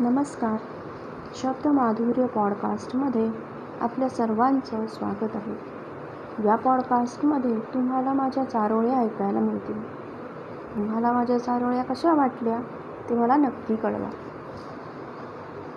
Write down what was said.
नमस्कार. शब्दमाधुर्य पॉडकास्टमध्ये आपल्या सर्वांचं स्वागत आहे. या पॉडकास्टमध्ये तुम्हाला माझ्या चारोळ्या ऐकायला मिळतील. तुम्हाला माझ्या चारोळ्या कशा वाटल्या ते मला नक्की कळवा.